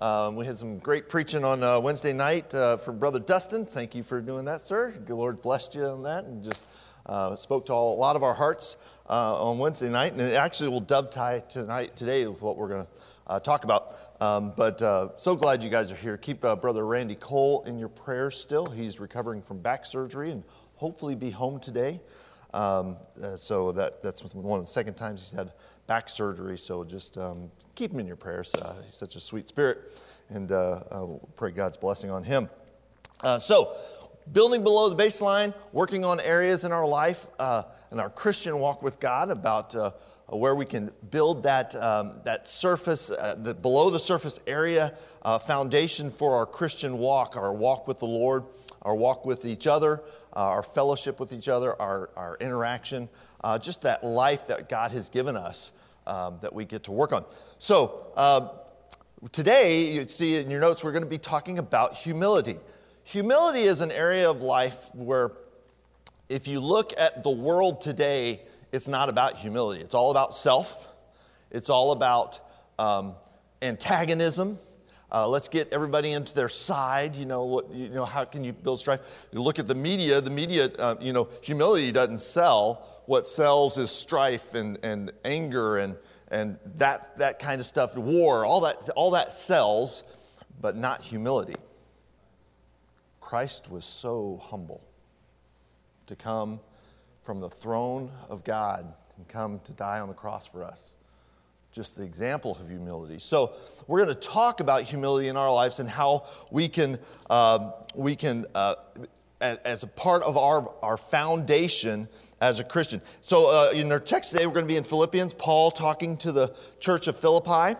Um, we had some great preaching on uh, Wednesday night uh, from Brother Dustin. Thank you for doing that, sir. The Lord blessed you on that and just uh, spoke to all, a lot of our hearts uh, on Wednesday night. And it actually will dovetail tonight, today with what we're going to uh, talk about. Um, but uh, so glad you guys are here. Keep Brother Randy Cole in your prayers still. He's recovering from back surgery and hopefully be home today. Um, uh, so that, that's one of the second times he's had back surgery. So just um, keep him in your prayers. Uh, he's such a sweet spirit, and uh, uh pray God's blessing on him. Uh, so, building below the baseline, working on areas in our life uh, and our Christian walk with God about where we can build that, um, that surface, the below the surface area foundation for our Christian walk, our walk with the Lord our walk with each other, uh, our fellowship with each other, our, our interaction, uh, just that life that God has given us um, that we get to work on. So, uh, today, you see in your notes, we're going to be talking about humility. Humility is an area of life where, if you look at the world today, it's not about humility. It's all about self, it's all about um, antagonism. Uh, let's get everybody into their side. You know, what, you know, how can you build strife? You look at the media. The media, uh, you know, humility doesn't sell. What sells is strife and, and anger and, and that, that kind of stuff. War, all that, all that sells, but not humility. Christ was so humble to come from the throne of God and come to die on the cross for us just the example of humility. So, we're going to talk about humility in our lives and how we can, um, we can uh, as a part of our, our foundation as a Christian. So, uh, in our text today, we're going to be in Philippians, Paul talking to the church of Philippi.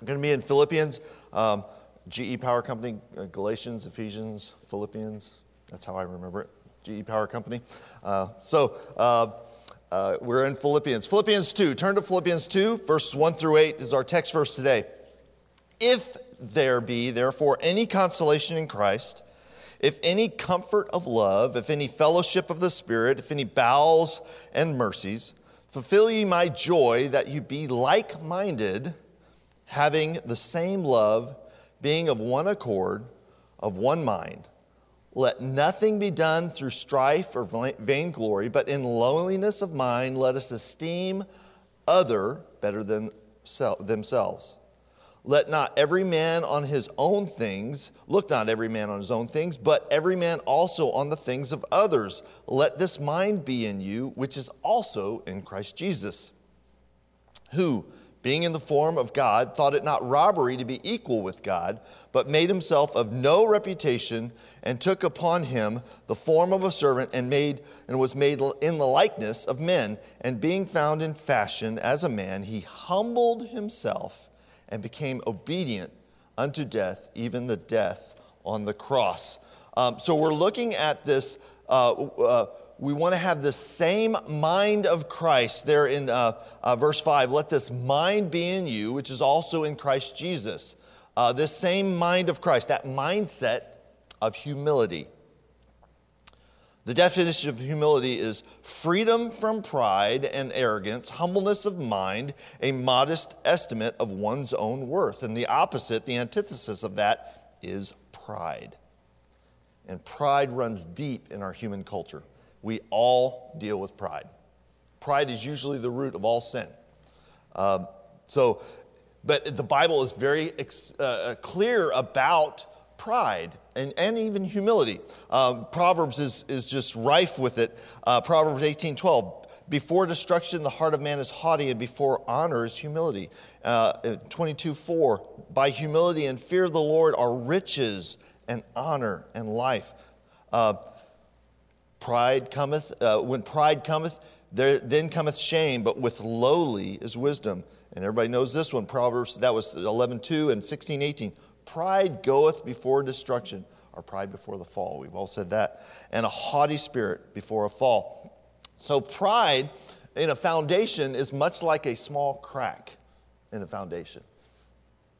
We're going to be in Philippians, um, GE Power Company, uh, Galatians, Ephesians, Philippians. That's how I remember it. GE Power Company. Uh, so, uh, uh, we're in Philippians. Philippians 2. Turn to Philippians 2, verses 1 through 8 is our text verse today. If there be, therefore, any consolation in Christ, if any comfort of love, if any fellowship of the Spirit, if any bowels and mercies, fulfill ye my joy that you be like minded, having the same love, being of one accord, of one mind. Let nothing be done through strife or vainglory, but in lowliness of mind, let us esteem other better than themselves. Let not every man on his own things, look not every man on his own things, but every man also on the things of others. Let this mind be in you, which is also in Christ Jesus, who, being in the form of God, thought it not robbery to be equal with God, but made himself of no reputation, and took upon him the form of a servant, and made and was made in the likeness of men. And being found in fashion as a man, he humbled himself and became obedient unto death, even the death on the cross. Um, so we're looking at this. Uh, uh, we want to have the same mind of Christ there in uh, uh, verse 5. Let this mind be in you, which is also in Christ Jesus. Uh, this same mind of Christ, that mindset of humility. The definition of humility is freedom from pride and arrogance, humbleness of mind, a modest estimate of one's own worth. And the opposite, the antithesis of that, is pride. And pride runs deep in our human culture. We all deal with pride. Pride is usually the root of all sin. Um, so, but the Bible is very uh, uh, clear about pride and, and even humility. Um, Proverbs is, is just rife with it. Uh, Proverbs 18 12. Before destruction, the heart of man is haughty, and before honor is humility. Uh, 22 4. By humility and fear of the Lord are riches and honor and life. Uh, Pride cometh, uh, when pride cometh, there then cometh shame, but with lowly is wisdom. And everybody knows this one, Proverbs, that was 11, 2 and 16, 18. Pride goeth before destruction, or pride before the fall. We've all said that. And a haughty spirit before a fall. So pride in a foundation is much like a small crack in a foundation.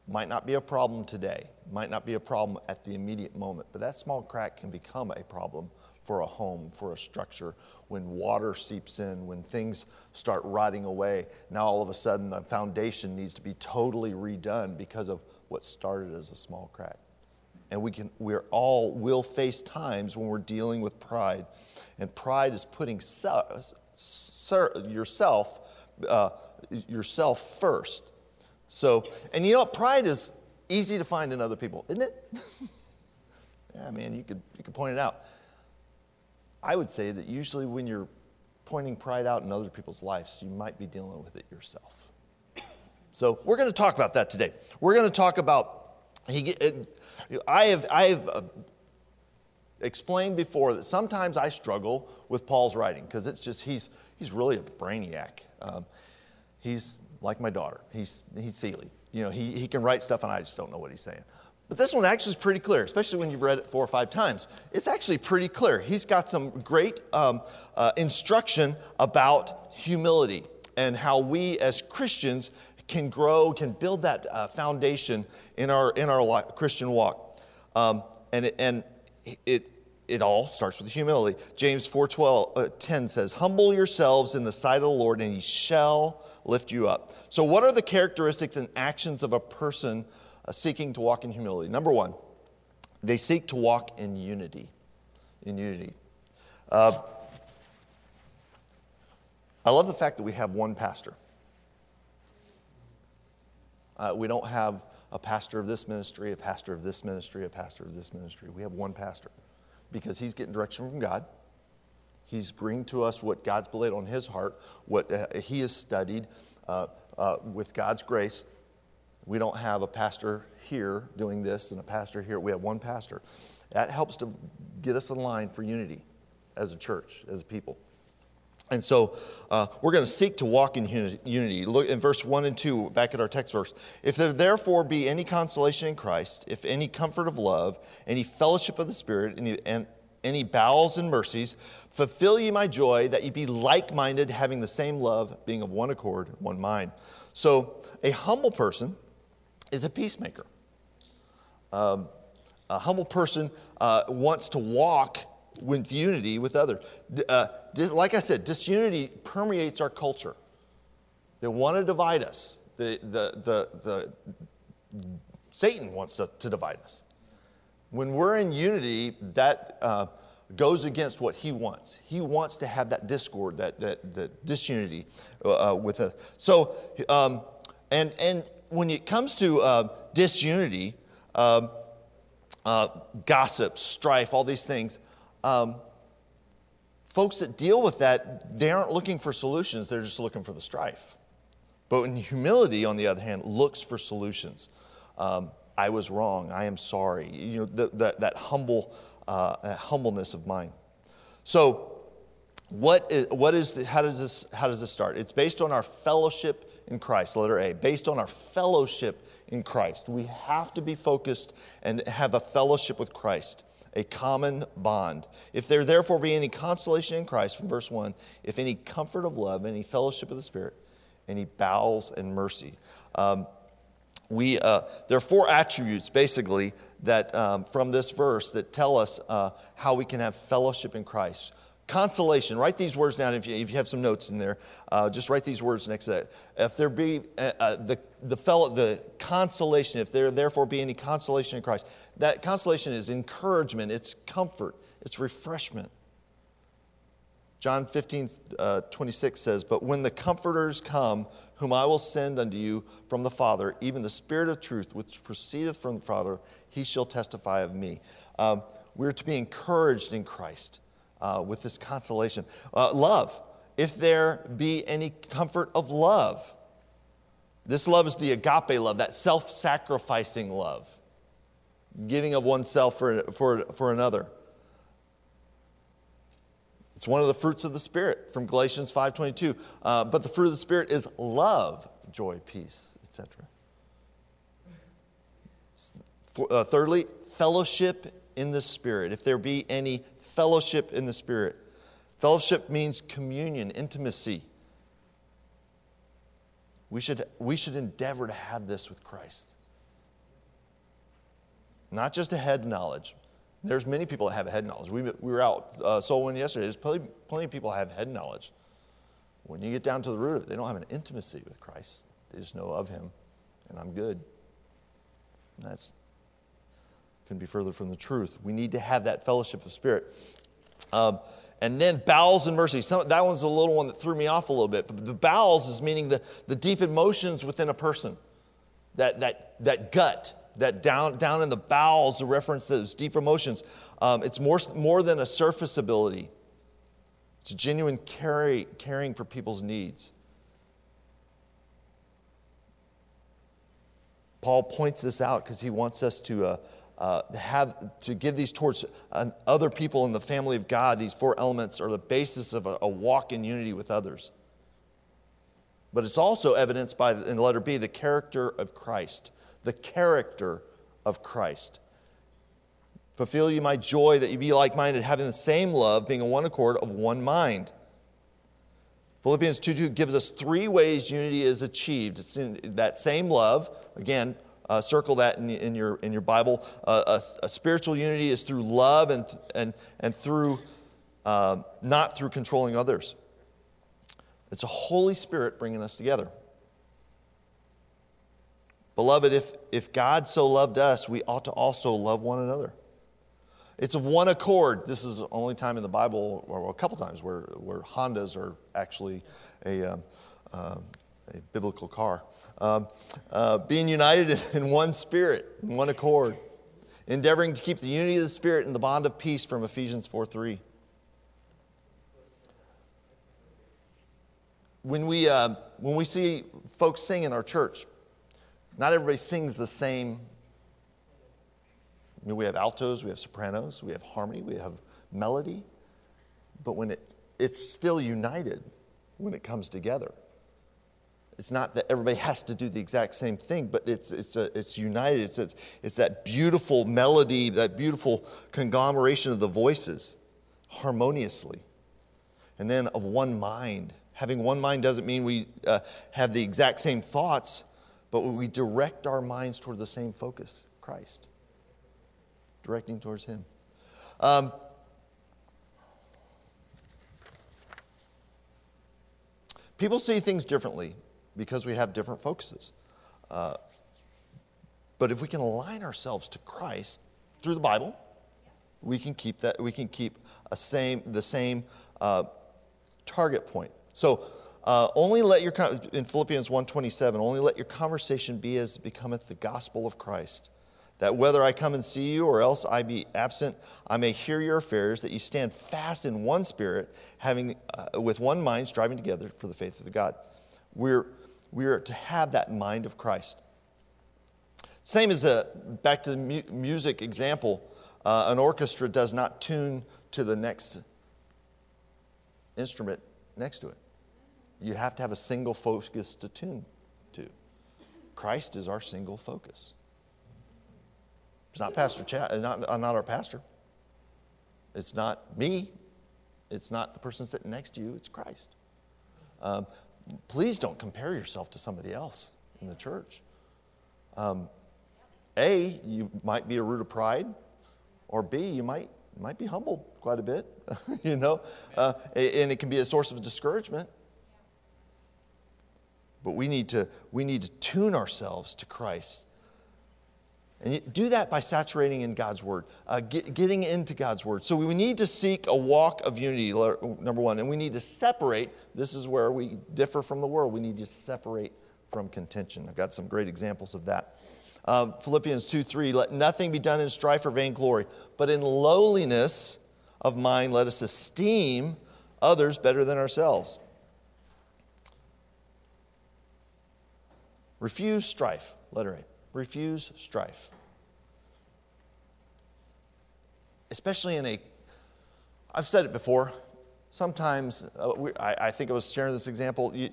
Might not be a problem today, might not be a problem at the immediate moment, but that small crack can become a problem for a home, for a structure, when water seeps in, when things start rotting away. Now, all of a sudden, the foundation needs to be totally redone because of what started as a small crack. And we can, we're all will face times when we're dealing with pride. And pride is putting se- yourself, uh, yourself first. So, and you know what? Pride is easy to find in other people, isn't it? yeah, man, you could, you could point it out. I would say that usually when you're pointing pride out in other people's lives, you might be dealing with it yourself. So we're going to talk about that today. We're going to talk about he. I have I have uh, explained before that sometimes I struggle with Paul's writing because it's just he's he's really a brainiac. Um, he's like my daughter. He's he's Seeley. You know, he, he can write stuff and I just don't know what he's saying. But this one actually is pretty clear, especially when you've read it four or five times. It's actually pretty clear. He's got some great um, uh, instruction about humility and how we as Christians can grow, can build that uh, foundation in our, in our Christian walk. Um, and it, and it, it all starts with humility. James 4 uh, 10 says, Humble yourselves in the sight of the Lord, and he shall lift you up. So, what are the characteristics and actions of a person seeking to walk in humility. Number one, they seek to walk in unity. In unity. Uh, I love the fact that we have one pastor. Uh, we don't have a pastor of this ministry, a pastor of this ministry, a pastor of this ministry. We have one pastor because he's getting direction from God. He's bringing to us what God's laid on his heart, what uh, he has studied uh, uh, with God's grace. We don't have a pastor here doing this and a pastor here. We have one pastor. That helps to get us in line for unity as a church, as a people. And so uh, we're going to seek to walk in unity. Look in verse 1 and 2, back at our text verse. If there therefore be any consolation in Christ, if any comfort of love, any fellowship of the Spirit, any, and any bowels and mercies, fulfill ye my joy, that ye be like minded, having the same love, being of one accord, one mind. So a humble person is a peacemaker. Um, a humble person uh, wants to walk with unity with others. Uh, like I said, disunity permeates our culture. They want to divide us. The, the, the, the, Satan wants to, to divide us. When we're in unity, that uh, goes against what he wants. He wants to have that discord, that, that, that disunity uh, with us. So, um, and, and when it comes to uh, disunity, um, uh, gossip, strife, all these things, um, folks that deal with that, they aren't looking for solutions, they're just looking for the strife. But in humility, on the other hand, looks for solutions. Um, I was wrong. I am sorry. You know, the, the, that humble, uh, that humbleness of mind. So, what is, what is the, how, does this, how does this start? It's based on our fellowship in Christ, letter A, based on our fellowship in Christ. We have to be focused and have a fellowship with Christ, a common bond. If there therefore be any consolation in Christ, from verse 1, if any comfort of love, any fellowship of the Spirit, any bowels and mercy. Um, we, uh, there are four attributes basically that um, from this verse that tell us uh, how we can have fellowship in Christ. Consolation, write these words down if you, if you have some notes in there. Uh, just write these words next to that. If there be uh, uh, the, the, fellow, the consolation, if there therefore be any consolation in Christ, that consolation is encouragement, it's comfort, it's refreshment. John 15, uh, 26 says, But when the Comforters come, whom I will send unto you from the Father, even the Spirit of truth, which proceedeth from the Father, he shall testify of me. Um, we're to be encouraged in Christ uh, with this consolation. Uh, love, if there be any comfort of love. This love is the agape love, that self sacrificing love, giving of oneself for, for, for another. It's one of the fruits of the Spirit from Galatians 5.22. Uh, but the fruit of the Spirit is love, joy, peace, etc. Uh, thirdly, fellowship in the Spirit. If there be any fellowship in the Spirit. Fellowship means communion, intimacy. We should, we should endeavor to have this with Christ. Not just a head knowledge. There's many people that have a head knowledge. We, we were out uh, soul winning yesterday. There's plenty, plenty of people that have head knowledge. When you get down to the root of it, they don't have an intimacy with Christ. They just know of Him, and I'm good. That's couldn't be further from the truth. We need to have that fellowship of spirit. Um, and then bowels and mercy. Some, that one's a little one that threw me off a little bit. But the bowels is meaning the, the deep emotions within a person, that, that, that gut, that down, down in the bowels, the reference to those deep emotions. Um, it's more, more than a surface ability, it's genuine carry, caring for people's needs. Paul points this out because he wants us to uh, uh, have to give these towards other people in the family of God. These four elements are the basis of a, a walk in unity with others. But it's also evidenced by, in letter B, the character of Christ. The character of Christ. Fulfill you my joy that you be like minded, having the same love, being in one accord of one mind. Philippians 2 2 gives us three ways unity is achieved. It's in that same love, again, uh, circle that in, in, your, in your Bible. Uh, a, a, spiritual unity is through love and, and, and through, um, not through controlling others. It's a Holy Spirit bringing us together. Beloved, if, if God so loved us, we ought to also love one another. It's of one accord. This is the only time in the Bible, or a couple times, where, where Hondas are actually a, um, uh, a biblical car. Um, uh, being united in one spirit, in one accord, endeavoring to keep the unity of the Spirit and the bond of peace from Ephesians 4 3. When we, uh, when we see folks sing in our church, not everybody sings the same. I mean, we have altos, we have sopranos, we have harmony, we have melody, but when it, it's still united when it comes together. It's not that everybody has to do the exact same thing, but it's, it's, a, it's united. It's, it's, it's that beautiful melody, that beautiful conglomeration of the voices harmoniously. And then of one mind. Having one mind doesn't mean we uh, have the exact same thoughts, but we direct our minds toward the same focus Christ, directing towards Him. Um, people see things differently because we have different focuses. Uh, but if we can align ourselves to Christ through the Bible, we can keep that. We can keep a same the same uh, target point. So. Uh, only let your in Philippians 1:27 only let your conversation be as becometh the gospel of Christ that whether I come and see you or else I be absent, I may hear your affairs, that you stand fast in one spirit, having uh, with one mind, striving together for the faith of the God. We're we are to have that mind of Christ. Same as a, back to the mu- music example, uh, an orchestra does not tune to the next instrument next to it. You have to have a single focus to tune to. Christ is our single focus. It's not Pastor Chad, uh, not, uh, not our pastor. It's not me. It's not the person sitting next to you. It's Christ. Um, please don't compare yourself to somebody else in the church. Um, a, you might be a root of pride, or B, you might, might be humbled quite a bit, you know, uh, and it can be a source of discouragement. But we need to, we need to tune ourselves to Christ and do that by saturating in God's Word, uh, get, getting into God's Word. So we need to seek a walk of unity, number one, and we need to separate. This is where we differ from the world. We need to separate from contention. I've got some great examples of that. Um, Philippians 2 3, let nothing be done in strife or vainglory, but in lowliness of mind, let us esteem others better than ourselves. Refuse strife, letter A refuse strife. Especially in a, I've said it before, sometimes, uh, we, I, I, think I was sharing this example. You,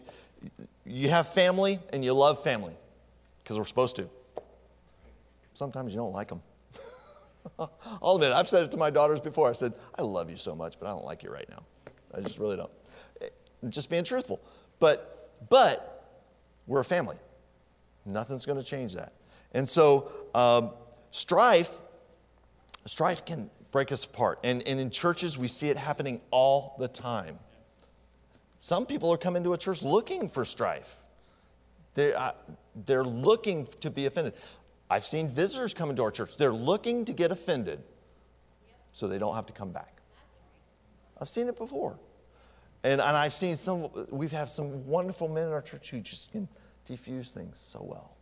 you have family and you love family because we're supposed to. Sometimes you don't like them. I'll admit, I've said it to my daughters before. I said, I love you so much, but I don't like you right now. I just really don't. I'm just being truthful. But, but we're a family. Nothing's going to change that. And so, um, strife, strife can break us apart. And, and in churches, we see it happening all the time. Some people are coming to a church looking for strife. They, uh, they're looking to be offended. I've seen visitors come into our church. They're looking to get offended so they don't have to come back. I've seen it before. And, and I've seen some, we've had some wonderful men in our church who just can defuse things so well.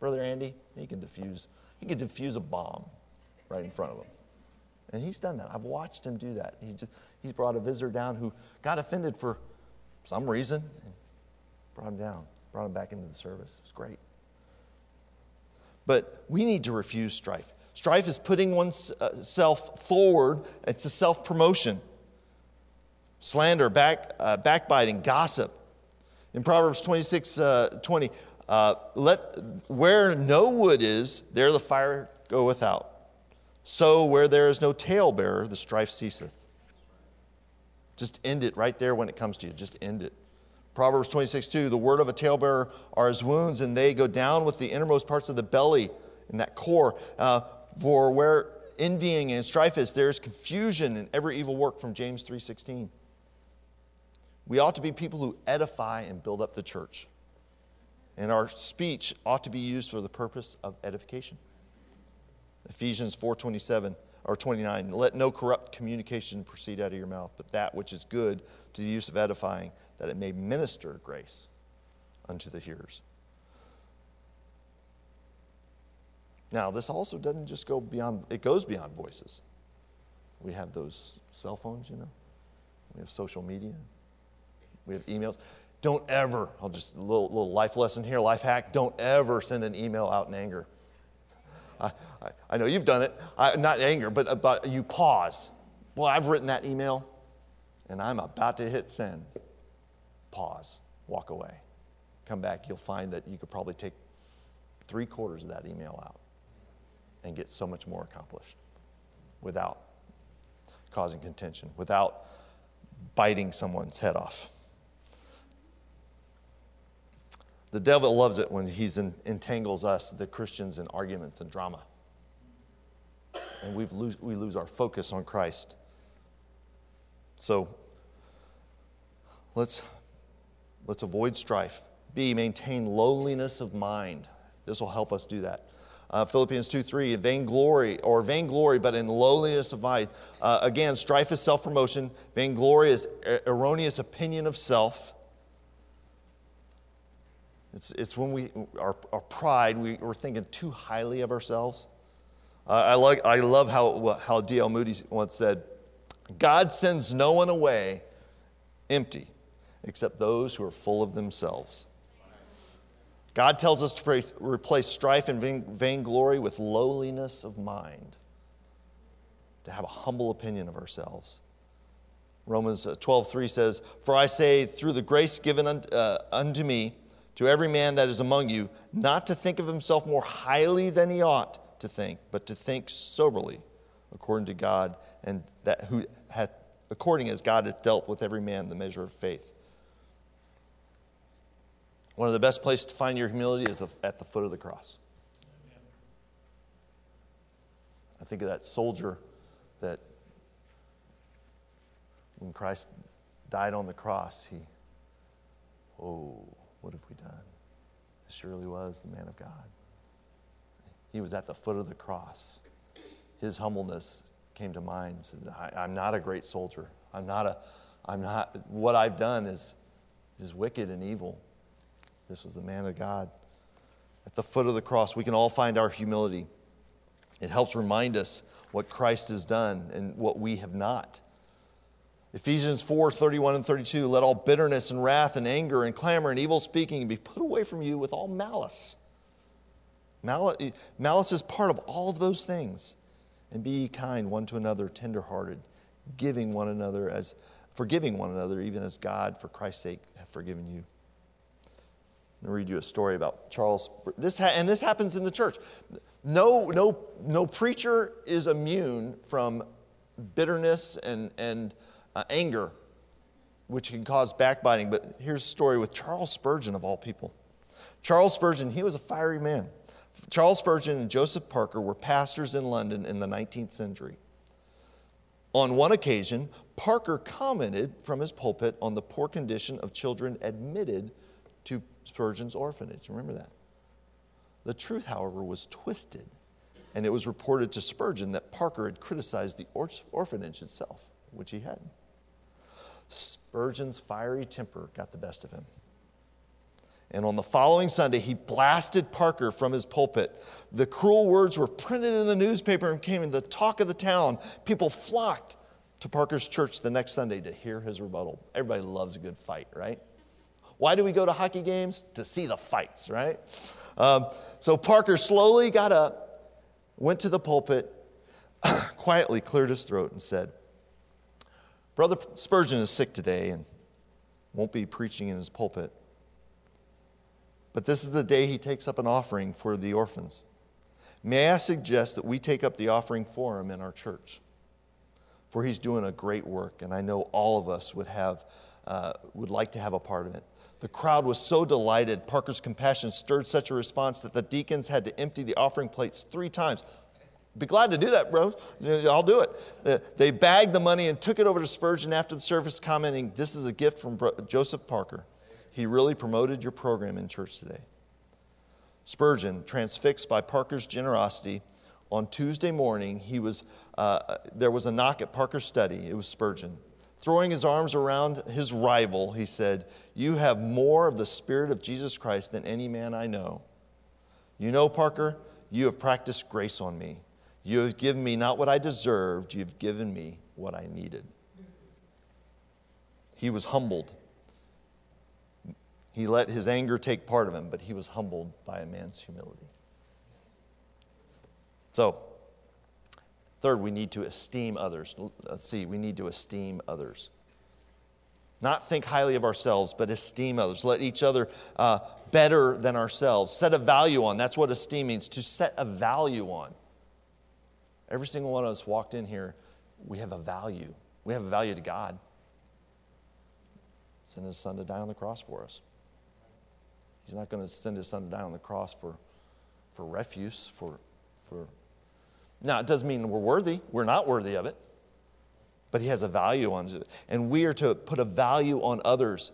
Brother Andy, he can defuse, he can defuse a bomb right in front of him. And he's done that. I've watched him do that. He just, he's brought a visitor down who got offended for some reason and brought him down, brought him back into the service. It was great. But we need to refuse strife. Strife is putting oneself forward, it's a self promotion. Slander, back, uh, backbiting, gossip. In Proverbs 26 uh, 20, uh, let, where no wood is, there the fire goeth out. So where there is no talebearer, the strife ceaseth. Just end it right there when it comes to you. Just end it. Proverbs 26, 2, the word of a talebearer are his wounds, and they go down with the innermost parts of the belly in that core. Uh, for where envying and strife is, there is confusion in every evil work from James 3.16. We ought to be people who edify and build up the church. And our speech ought to be used for the purpose of edification. Ephesians 4:27 or 29 let no corrupt communication proceed out of your mouth but that which is good to the use of edifying that it may minister grace unto the hearers. Now this also doesn't just go beyond it goes beyond voices. We have those cell phones you know. We have social media. We have emails don't ever i'll just a little, little life lesson here life hack don't ever send an email out in anger I, I, I know you've done it, I, not anger, but, but you pause. Well, I've written that email and I'm about to hit send. Pause, walk away. Come back, you'll find that you could probably take three quarters of that email out and get so much more accomplished without causing contention, without biting someone's head off. The devil loves it when he entangles us, the Christians, in arguments and drama. And we lose, we lose our focus on Christ. So let's, let's avoid strife. B, maintain lowliness of mind. This will help us do that. Uh, Philippians 2 3, vainglory or vainglory, but in lowliness of mind. Uh, again, strife is self promotion, vainglory is erroneous opinion of self. It's, it's when we, our, our pride, we, we're thinking too highly of ourselves. Uh, I, like, I love how, how D.L. Moody once said, God sends no one away empty except those who are full of themselves. God tells us to replace strife and vainglory with lowliness of mind, to have a humble opinion of ourselves. Romans 12:3 uh, says, "For I say, through the grace given uh, unto me, to every man that is among you, not to think of himself more highly than he ought to think, but to think soberly, according to God, and that who hath, according as God hath dealt with every man the measure of faith. One of the best places to find your humility is at the foot of the cross. I think of that soldier that when Christ died on the cross, he, oh, what have we done? This surely was the man of God. He was at the foot of the cross. His humbleness came to mind. Said, I, am not a great soldier. I'm not a, I'm not, what I've done is, is wicked and evil. This was the man of God. At the foot of the cross, we can all find our humility. It helps remind us what Christ has done and what we have not. Ephesians 4 31 and 32 let all bitterness and wrath and anger and clamor and evil speaking be put away from you with all malice. Malice, malice is part of all of those things. And be kind one to another, tenderhearted, giving one another as forgiving one another, even as God, for Christ's sake, have forgiven you. I'm going to read you a story about Charles. This ha- and this happens in the church. No, no, no preacher is immune from bitterness and, and uh, anger, which can cause backbiting. But here's a story with Charles Spurgeon, of all people. Charles Spurgeon, he was a fiery man. Charles Spurgeon and Joseph Parker were pastors in London in the 19th century. On one occasion, Parker commented from his pulpit on the poor condition of children admitted to Spurgeon's orphanage. Remember that? The truth, however, was twisted, and it was reported to Spurgeon that Parker had criticized the orphanage itself, which he hadn't. Spurgeon's fiery temper got the best of him. And on the following Sunday, he blasted Parker from his pulpit. The cruel words were printed in the newspaper and came became the talk of the town. People flocked to Parker's church the next Sunday to hear his rebuttal. Everybody loves a good fight, right? Why do we go to hockey games? To see the fights, right? Um, so Parker slowly got up, went to the pulpit, quietly cleared his throat, and said, Brother Spurgeon is sick today and won't be preaching in his pulpit. But this is the day he takes up an offering for the orphans. May I suggest that we take up the offering for him in our church? For he's doing a great work, and I know all of us would, have, uh, would like to have a part of it. The crowd was so delighted. Parker's compassion stirred such a response that the deacons had to empty the offering plates three times. Be glad to do that, bro. I'll do it. Uh, they bagged the money and took it over to Spurgeon after the service, commenting, This is a gift from Joseph Parker. He really promoted your program in church today. Spurgeon, transfixed by Parker's generosity, on Tuesday morning, he was, uh, there was a knock at Parker's study. It was Spurgeon. Throwing his arms around his rival, he said, You have more of the Spirit of Jesus Christ than any man I know. You know, Parker, you have practiced grace on me. You have given me not what I deserved, you have given me what I needed. He was humbled he let his anger take part of him, but he was humbled by a man's humility. So, third, we need to esteem others. Let's see, we need to esteem others. Not think highly of ourselves, but esteem others. Let each other uh, better than ourselves. Set a value on. That's what esteem means, to set a value on. Every single one of us walked in here, we have a value. We have a value to God. Send his son to die on the cross for us. He's not going to send his son to die on the cross for, for refuse, for, for. Now, it doesn't mean we're worthy. We're not worthy of it. But he has a value on it. And we are to put a value on others.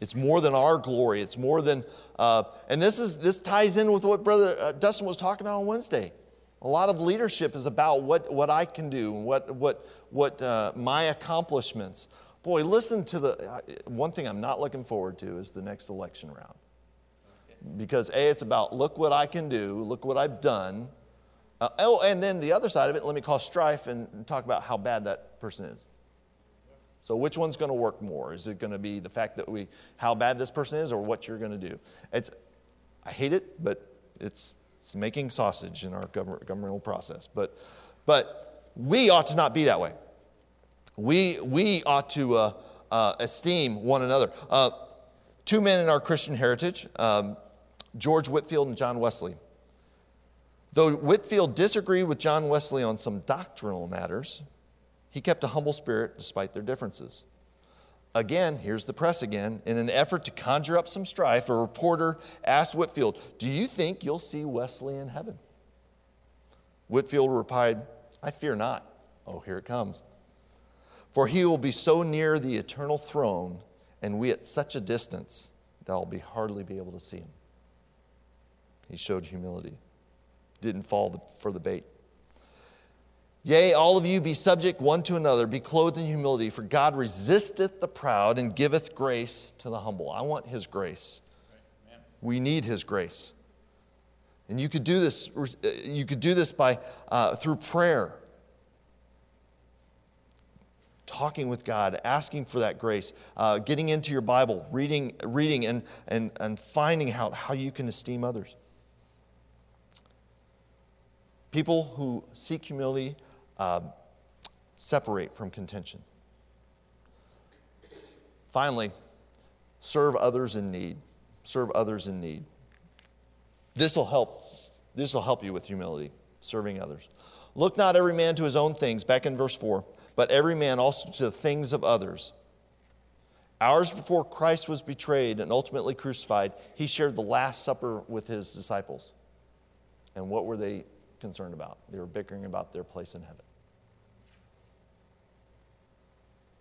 It's more than our glory. It's more than, uh, and this is this ties in with what Brother uh, Dustin was talking about on Wednesday. A lot of leadership is about what, what I can do, what, what, what uh, my accomplishments. Boy, listen to the uh, one thing I'm not looking forward to is the next election round because A, it's about look what I can do, look what I've done. Uh, oh, and then the other side of it, let me call strife and, and talk about how bad that person is. So, which one's going to work more? Is it going to be the fact that we, how bad this person is, or what you're going to do? It's, I hate it, but it's, it's making sausage in our government, governmental process. But, but we ought to not be that way. We, we ought to uh, uh, esteem one another. Uh, two men in our Christian heritage, um, George Whitefield and John Wesley. Though Whitefield disagreed with John Wesley on some doctrinal matters, he kept a humble spirit despite their differences. Again, here's the press again. In an effort to conjure up some strife, a reporter asked Whitefield, Do you think you'll see Wesley in heaven? Whitefield replied, I fear not. Oh, here it comes. For he will be so near the eternal throne, and we at such a distance that I'll be hardly be able to see him. He showed humility, didn't fall for the bait. Yea, all of you be subject one to another, be clothed in humility, for God resisteth the proud and giveth grace to the humble. I want his grace. We need his grace. And you could do this, you could do this by, uh, through prayer talking with God, asking for that grace, uh, getting into your Bible, reading, reading and, and, and finding out how you can esteem others. People who seek humility uh, separate from contention. Finally, serve others in need. Serve others in need. This will help. This will help you with humility, serving others. Look not every man to his own things, back in verse 4, but every man also to the things of others. Hours before Christ was betrayed and ultimately crucified, he shared the Last Supper with his disciples. And what were they concerned about? They were bickering about their place in heaven.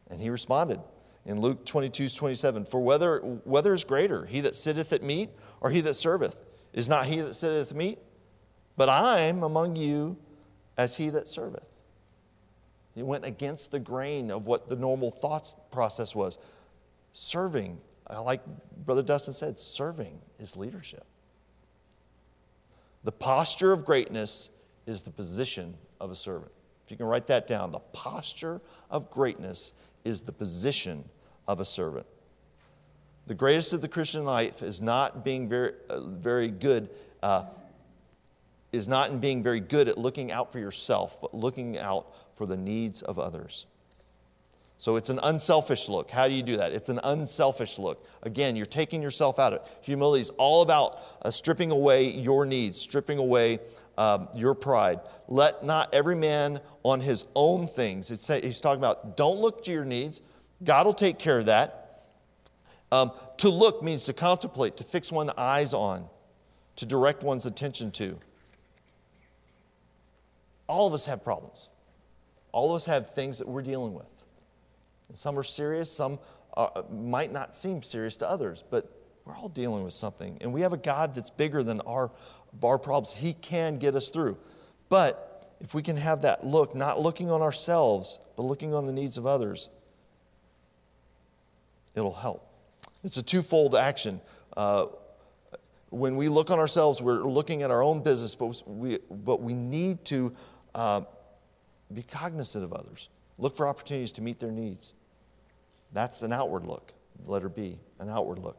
And he responded in Luke 22 27 For whether, whether is greater, he that sitteth at meat or he that serveth? Is not he that sitteth at meat? But I'm among you as he that serveth. He went against the grain of what the normal thought process was. Serving, like Brother Dustin said, serving is leadership. The posture of greatness is the position of a servant. If you can write that down, the posture of greatness is the position of a servant. The greatest of the Christian life is not being very, uh, very good, uh, is not in being very good at looking out for yourself, but looking out for the needs of others. So it's an unselfish look. How do you do that? It's an unselfish look. Again, you're taking yourself out of it. Humility is all about uh, stripping away your needs, stripping away um, your pride. Let not every man on his own things. It's, he's talking about don't look to your needs. God will take care of that. Um, to look means to contemplate, to fix one's eyes on, to direct one's attention to. All of us have problems. All of us have things that we're dealing with. And some are serious, some are, might not seem serious to others, but we're all dealing with something. And we have a God that's bigger than our, our problems. He can get us through. But if we can have that look, not looking on ourselves, but looking on the needs of others, it'll help. It's a twofold action. Uh, when we look on ourselves, we're looking at our own business, but we, but we need to uh, be cognizant of others. Look for opportunities to meet their needs. That's an outward look. Letter B, an outward look.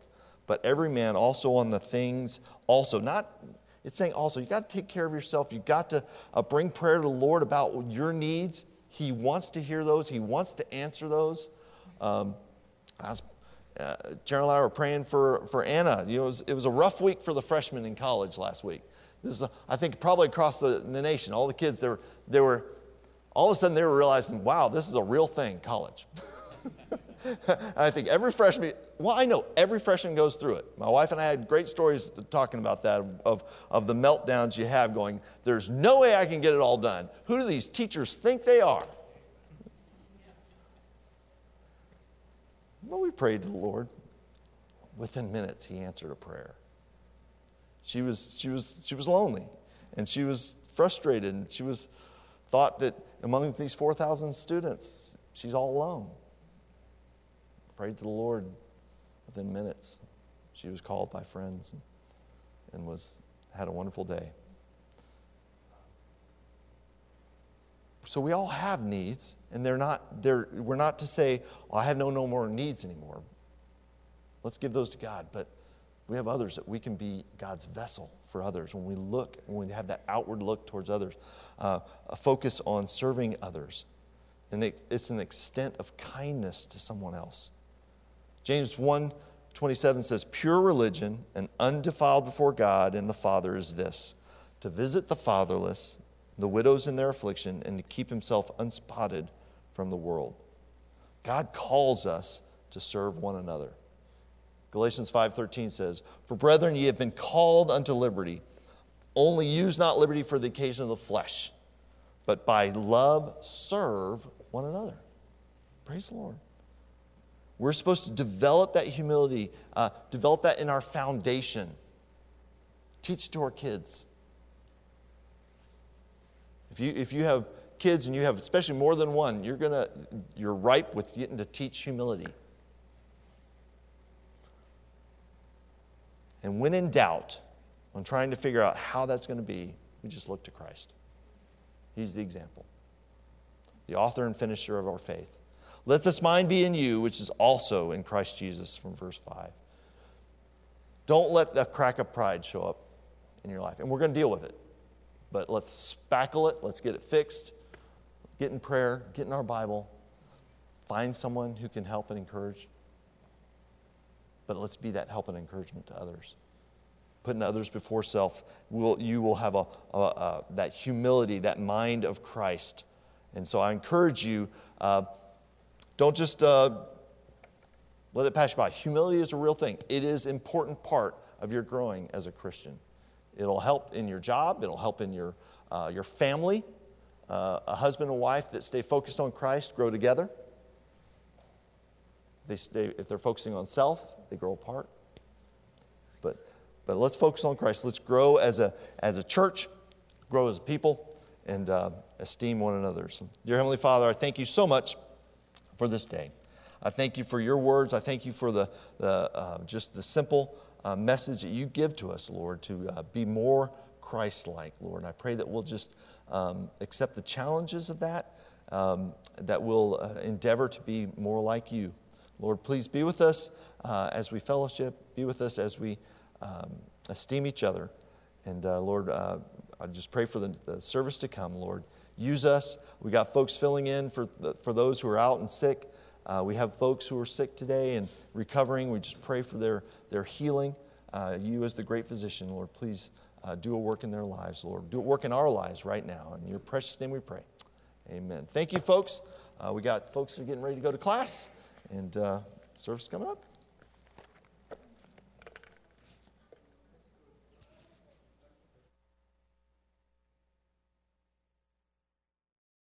But every man also on the things, also, not, it's saying also, you got to take care of yourself. You got to uh, bring prayer to the Lord about your needs. He wants to hear those, He wants to answer those. Um, I was uh, and I were praying for, for Anna. You know, it was, it was a rough week for the freshmen in college last week. This is, a, I think, probably across the, the nation. All the kids, they were, they were, all of a sudden, they were realizing, wow, this is a real thing, college. I think every freshman, well, I know every freshman goes through it. My wife and I had great stories talking about that of, of the meltdowns you have going, there's no way I can get it all done. Who do these teachers think they are? Well, we prayed to the Lord. Within minutes, He answered a prayer. She was, she was, she was lonely and she was frustrated and she was thought that among these 4,000 students, she's all alone. Prayed to the Lord. Within minutes, she was called by friends and, and was, had a wonderful day. So we all have needs, and they're not, they're, we're not to say, well, I have no, no more needs anymore. Let's give those to God. But we have others that we can be God's vessel for others when we look, when we have that outward look towards others, uh, a focus on serving others. And it, it's an extent of kindness to someone else. James 1 27 says, Pure religion and undefiled before God and the Father is this to visit the fatherless the widows in their affliction, and to keep himself unspotted from the world. God calls us to serve one another. Galatians 5:13 says, "For brethren, ye have been called unto liberty. Only use not liberty for the occasion of the flesh, but by love serve one another." Praise the Lord. We're supposed to develop that humility, uh, develop that in our foundation. Teach it to our kids. If you, if you have kids and you have especially more than one, you're, gonna, you're ripe with getting to teach humility. And when in doubt on trying to figure out how that's going to be, we just look to Christ. He's the example, the author and finisher of our faith. Let this mind be in you, which is also in Christ Jesus, from verse 5. Don't let the crack of pride show up in your life. And we're going to deal with it. But let's spackle it, let's get it fixed, get in prayer, get in our Bible, find someone who can help and encourage. But let's be that help and encouragement to others. Putting others before self, will, you will have a, a, a, that humility, that mind of Christ. And so I encourage you uh, don't just uh, let it pass you by. Humility is a real thing, it is an important part of your growing as a Christian. It'll help in your job, it'll help in your, uh, your family. Uh, a husband and wife that stay focused on Christ grow together. They stay, if they're focusing on self, they grow apart. But But let's focus on Christ. Let's grow as a, as a church, grow as a people, and uh, esteem one another. So, dear Heavenly Father, I thank you so much for this day. I thank you for your words. I thank you for the, the uh, just the simple uh, message that you give to us, Lord, to uh, be more Christ like, Lord. And I pray that we'll just um, accept the challenges of that, um, that we'll uh, endeavor to be more like you. Lord, please be with us uh, as we fellowship, be with us as we um, esteem each other. And uh, Lord, I just pray for the, the, service to come, Lord. Use us. We got folks filling in for, the, for those who are out and sick. Uh, we have folks who are sick today and recovering. We just pray for their, their healing. Uh, you, as the great physician, Lord, please uh, do a work in their lives, Lord. Do a work in our lives right now. In your precious name we pray. Amen. Thank you, folks. Uh, we got folks who are getting ready to go to class, and uh, service coming up.